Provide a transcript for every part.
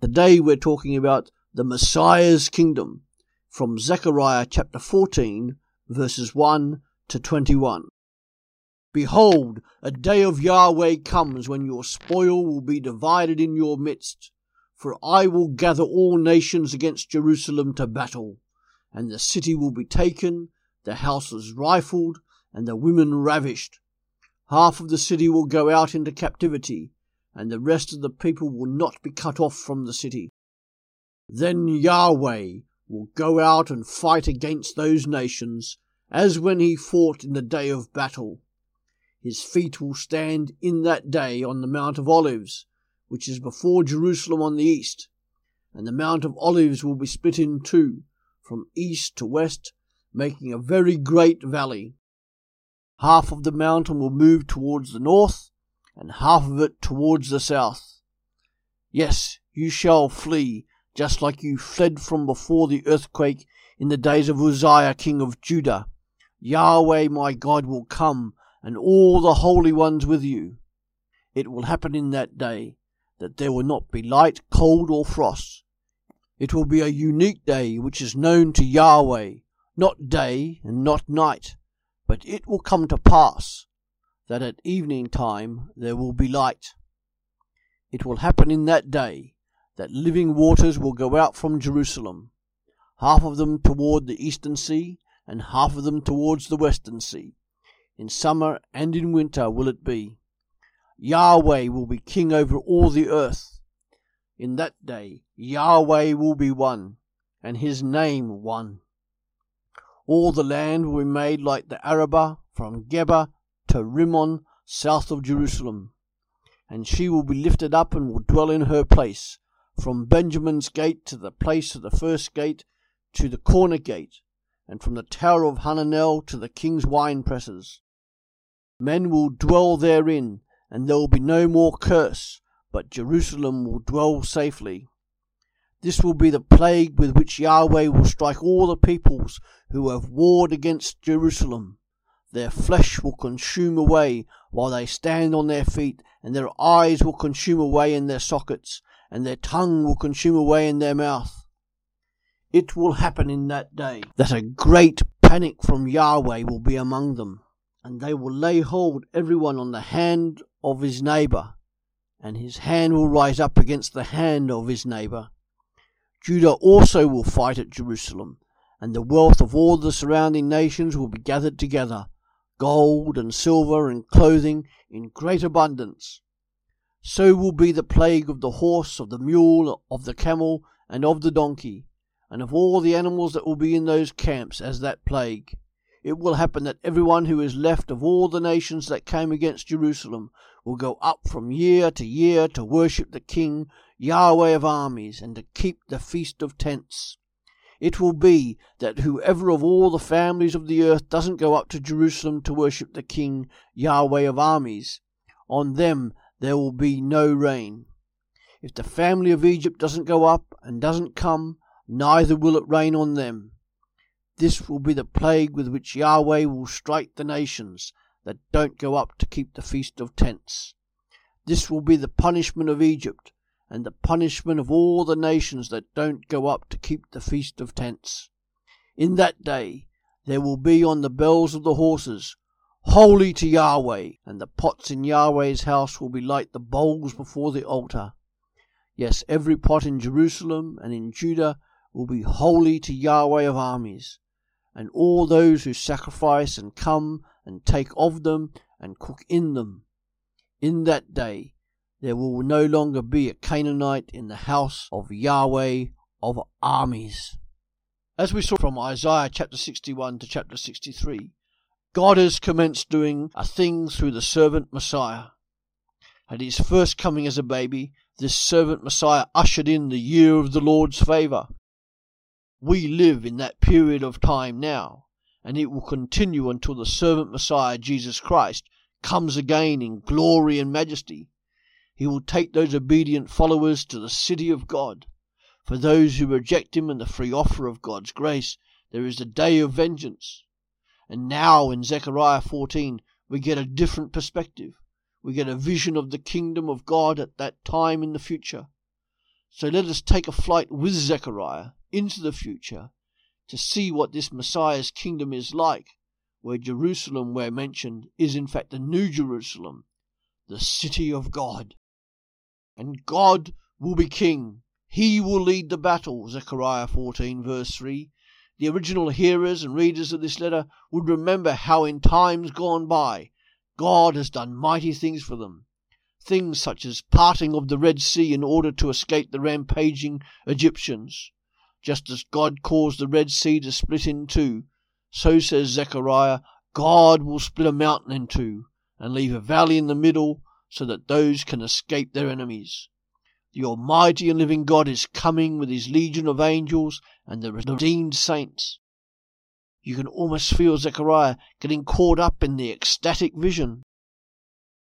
Today we're talking about the Messiah's kingdom from Zechariah chapter 14, verses 1 to 21. Behold, a day of Yahweh comes when your spoil will be divided in your midst. For I will gather all nations against Jerusalem to battle, and the city will be taken, the houses rifled, and the women ravished. Half of the city will go out into captivity, and the rest of the people will not be cut off from the city. Then Yahweh will go out and fight against those nations, as when he fought in the day of battle. His feet will stand in that day on the Mount of Olives, which is before Jerusalem on the east, and the Mount of Olives will be split in two, from east to west, making a very great valley. Half of the mountain will move towards the north, and half of it towards the south. Yes, you shall flee, just like you fled from before the earthquake in the days of Uzziah king of Judah. Yahweh my God will come, and all the holy ones with you. It will happen in that day that there will not be light, cold, or frost. It will be a unique day which is known to Yahweh, not day and not night. But it will come to pass that at evening time there will be light. It will happen in that day that living waters will go out from Jerusalem, half of them toward the eastern sea, and half of them towards the western sea. In summer and in winter will it be. Yahweh will be king over all the earth. In that day Yahweh will be one, and his name one. All the land will be made like the Arabah from Geba to Rimmon south of Jerusalem. And she will be lifted up and will dwell in her place, from Benjamin's gate to the place of the first gate to the corner gate, and from the tower of Hananel to the king's wine presses. Men will dwell therein, and there will be no more curse, but Jerusalem will dwell safely. This will be the plague with which Yahweh will strike all the peoples who have warred against Jerusalem. Their flesh will consume away while they stand on their feet, and their eyes will consume away in their sockets, and their tongue will consume away in their mouth. It will happen in that day that a great panic from Yahweh will be among them, and they will lay hold every one on the hand of his neighbour, and his hand will rise up against the hand of his neighbour Judah also will fight at Jerusalem, and the wealth of all the surrounding nations will be gathered together gold and silver and clothing in great abundance. So will be the plague of the horse, of the mule, of the camel, and of the donkey, and of all the animals that will be in those camps as that plague. It will happen that everyone who is left of all the nations that came against Jerusalem will go up from year to year to worship the King Yahweh of armies, and to keep the Feast of Tents. It will be that whoever of all the families of the earth doesn't go up to Jerusalem to worship the King Yahweh of armies, on them there will be no rain. If the family of Egypt doesn't go up and doesn't come, neither will it rain on them. This will be the plague with which Yahweh will strike the nations that don't go up to keep the Feast of Tents. This will be the punishment of Egypt and the punishment of all the nations that don't go up to keep the Feast of Tents. In that day there will be on the bells of the horses, Holy to Yahweh, and the pots in Yahweh's house will be like the bowls before the altar. Yes, every pot in Jerusalem and in Judah will be holy to Yahweh of armies, and all those who sacrifice and come and take of them and cook in them. In that day there will no longer be a Canaanite in the house of Yahweh of armies. As we saw from Isaiah chapter 61 to chapter 63, God has commenced doing a thing through the servant Messiah. At his first coming as a baby, this servant Messiah ushered in the year of the Lord's favour. We live in that period of time now, and it will continue until the servant Messiah, Jesus Christ, comes again in glory and majesty he will take those obedient followers to the city of God. For those who reject him and the free offer of God's grace, there is a day of vengeance. And now in Zechariah 14, we get a different perspective. We get a vision of the kingdom of God at that time in the future. So let us take a flight with Zechariah into the future to see what this Messiah's kingdom is like, where Jerusalem, where mentioned, is in fact the New Jerusalem, the city of God. And God will be king. He will lead the battle, Zechariah 14, verse 3. The original hearers and readers of this letter would remember how in times gone by God has done mighty things for them. Things such as parting of the Red Sea in order to escape the rampaging Egyptians. Just as God caused the Red Sea to split in two, so says Zechariah, God will split a mountain in two and leave a valley in the middle so that those can escape their enemies. The Almighty and living God is coming with his legion of angels and the redeemed saints. You can almost feel Zechariah getting caught up in the ecstatic vision.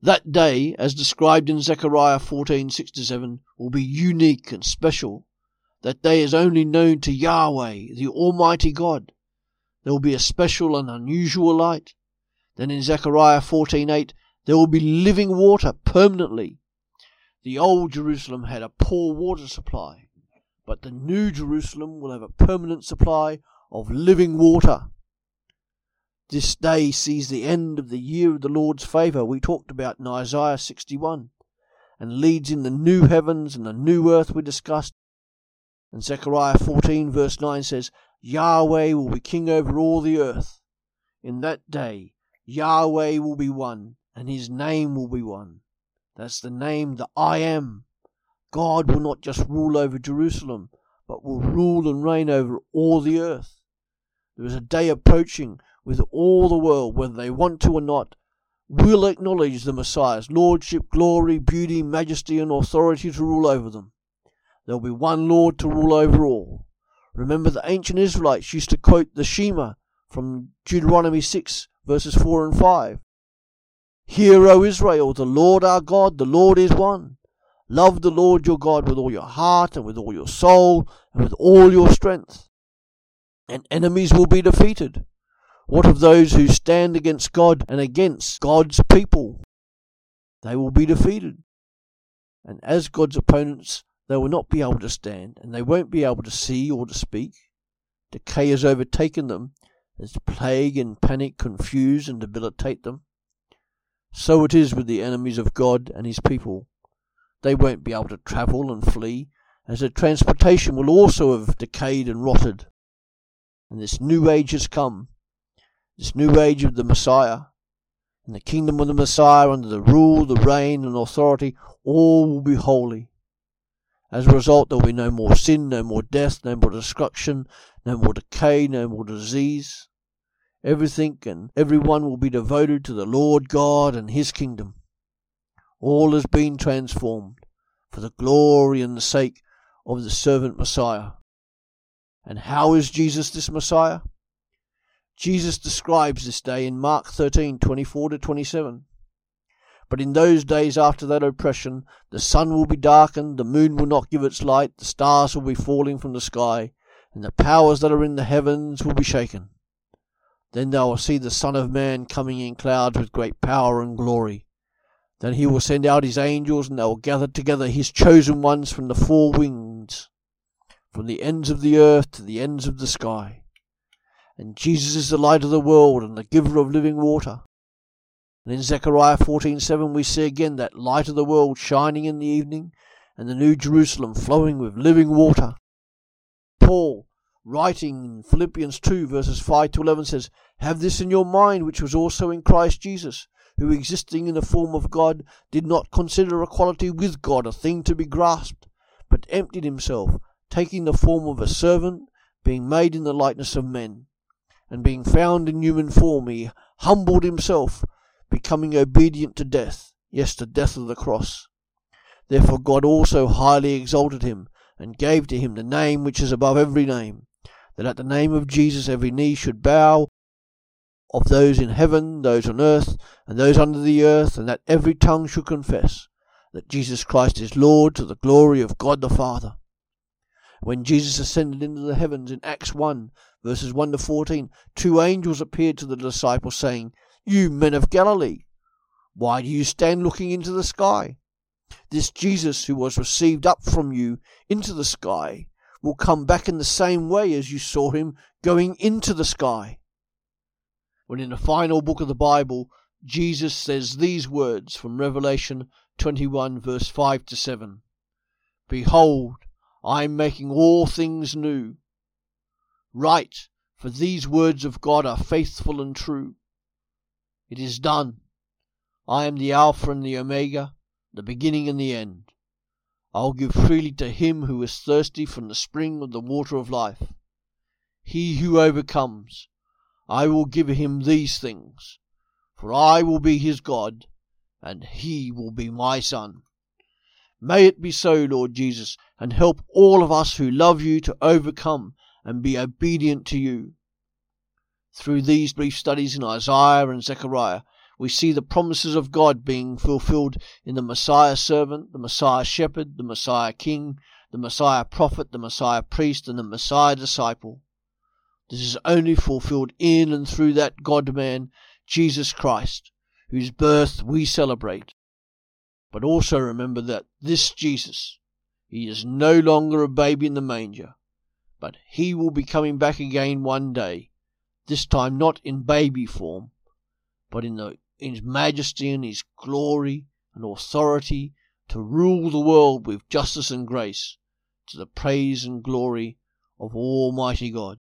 That day, as described in Zechariah 14:6-7, will be unique and special. That day is only known to Yahweh, the Almighty God. There will be a special and unusual light. Then in Zechariah 14:8, there will be living water permanently. The old Jerusalem had a poor water supply, but the new Jerusalem will have a permanent supply of living water. This day sees the end of the year of the Lord's favour we talked about in Isaiah 61, and leads in the new heavens and the new earth we discussed. And Zechariah 14 verse 9 says, Yahweh will be king over all the earth. In that day, Yahweh will be one, and his name will be one. That's the name that I am. God will not just rule over Jerusalem, but will rule and reign over all the earth. There is a day approaching with all the world, whether they want to or not, will acknowledge the Messiah's lordship, glory, beauty, majesty, and authority to rule over them. There will be one Lord to rule over all. Remember, the ancient Israelites used to quote the Shema from Deuteronomy 6, verses 4 and 5. Hear, O Israel, the Lord our God, the Lord is one. Love the Lord your God with all your heart and with all your soul and with all your strength. And enemies will be defeated. What of those who stand against God and against God's people? They will be defeated. And as God's opponents, they will not be able to stand, and they won't be able to see or to speak. Decay has overtaken them as plague and panic confuse and debilitate them. So it is with the enemies of God and his people. They won't be able to travel and flee, as their transportation will also have decayed and rotted. And this new age has come, this new age of the Messiah. In the kingdom of the Messiah, under the rule, the reign, and authority, all will be holy. As a result, there will be no more sin, no more death, no more destruction, no more decay, no more disease. Everything and everyone will be devoted to the Lord God and His kingdom. All has been transformed for the glory and the sake of the servant Messiah. And how is Jesus this Messiah? Jesus describes this day in Mark 13 24 to 27. But in those days after that oppression, the sun will be darkened, the moon will not give its light, the stars will be falling from the sky, and the powers that are in the heavens will be shaken. Then they will see the Son of Man coming in clouds with great power and glory. Then he will send out his angels, and they will gather together his chosen ones from the four winds, from the ends of the earth to the ends of the sky. And Jesus is the light of the world and the giver of living water. And in Zechariah 14:7 we see again that light of the world shining in the evening, and the new Jerusalem flowing with living water. Paul writing Philippians 2 verses 5 to 11 says, Have this in your mind, which was also in Christ Jesus, who existing in the form of God, did not consider equality with God a thing to be grasped, but emptied himself, taking the form of a servant, being made in the likeness of men. And being found in human form, he humbled himself, becoming obedient to death, yes, the death of the cross. Therefore God also highly exalted him, and gave to him the name which is above every name, that at the name of Jesus every knee should bow of those in heaven, those on earth, and those under the earth, and that every tongue should confess that Jesus Christ is Lord to the glory of God the Father. When Jesus ascended into the heavens in Acts 1, verses 1 to 14, two angels appeared to the disciples, saying, You men of Galilee, why do you stand looking into the sky? This Jesus who was received up from you into the sky will come back in the same way as you saw him going into the sky. When in the final book of the Bible, Jesus says these words from Revelation 21, verse 5 to 7 Behold, I am making all things new. Write, for these words of God are faithful and true. It is done. I am the Alpha and the Omega, the beginning and the end. I will give freely to him who is thirsty from the spring of the water of life. He who overcomes, I will give him these things, for I will be his God, and he will be my son. May it be so, Lord Jesus, and help all of us who love you to overcome and be obedient to you. Through these brief studies in Isaiah and Zechariah, we see the promises of God being fulfilled in the Messiah servant, the Messiah shepherd, the Messiah king, the Messiah prophet, the Messiah priest, and the Messiah disciple. This is only fulfilled in and through that God man, Jesus Christ, whose birth we celebrate. But also remember that this Jesus, he is no longer a baby in the manger, but he will be coming back again one day, this time not in baby form, but in the in his majesty and his glory and authority to rule the world with justice and grace, to the praise and glory of Almighty God.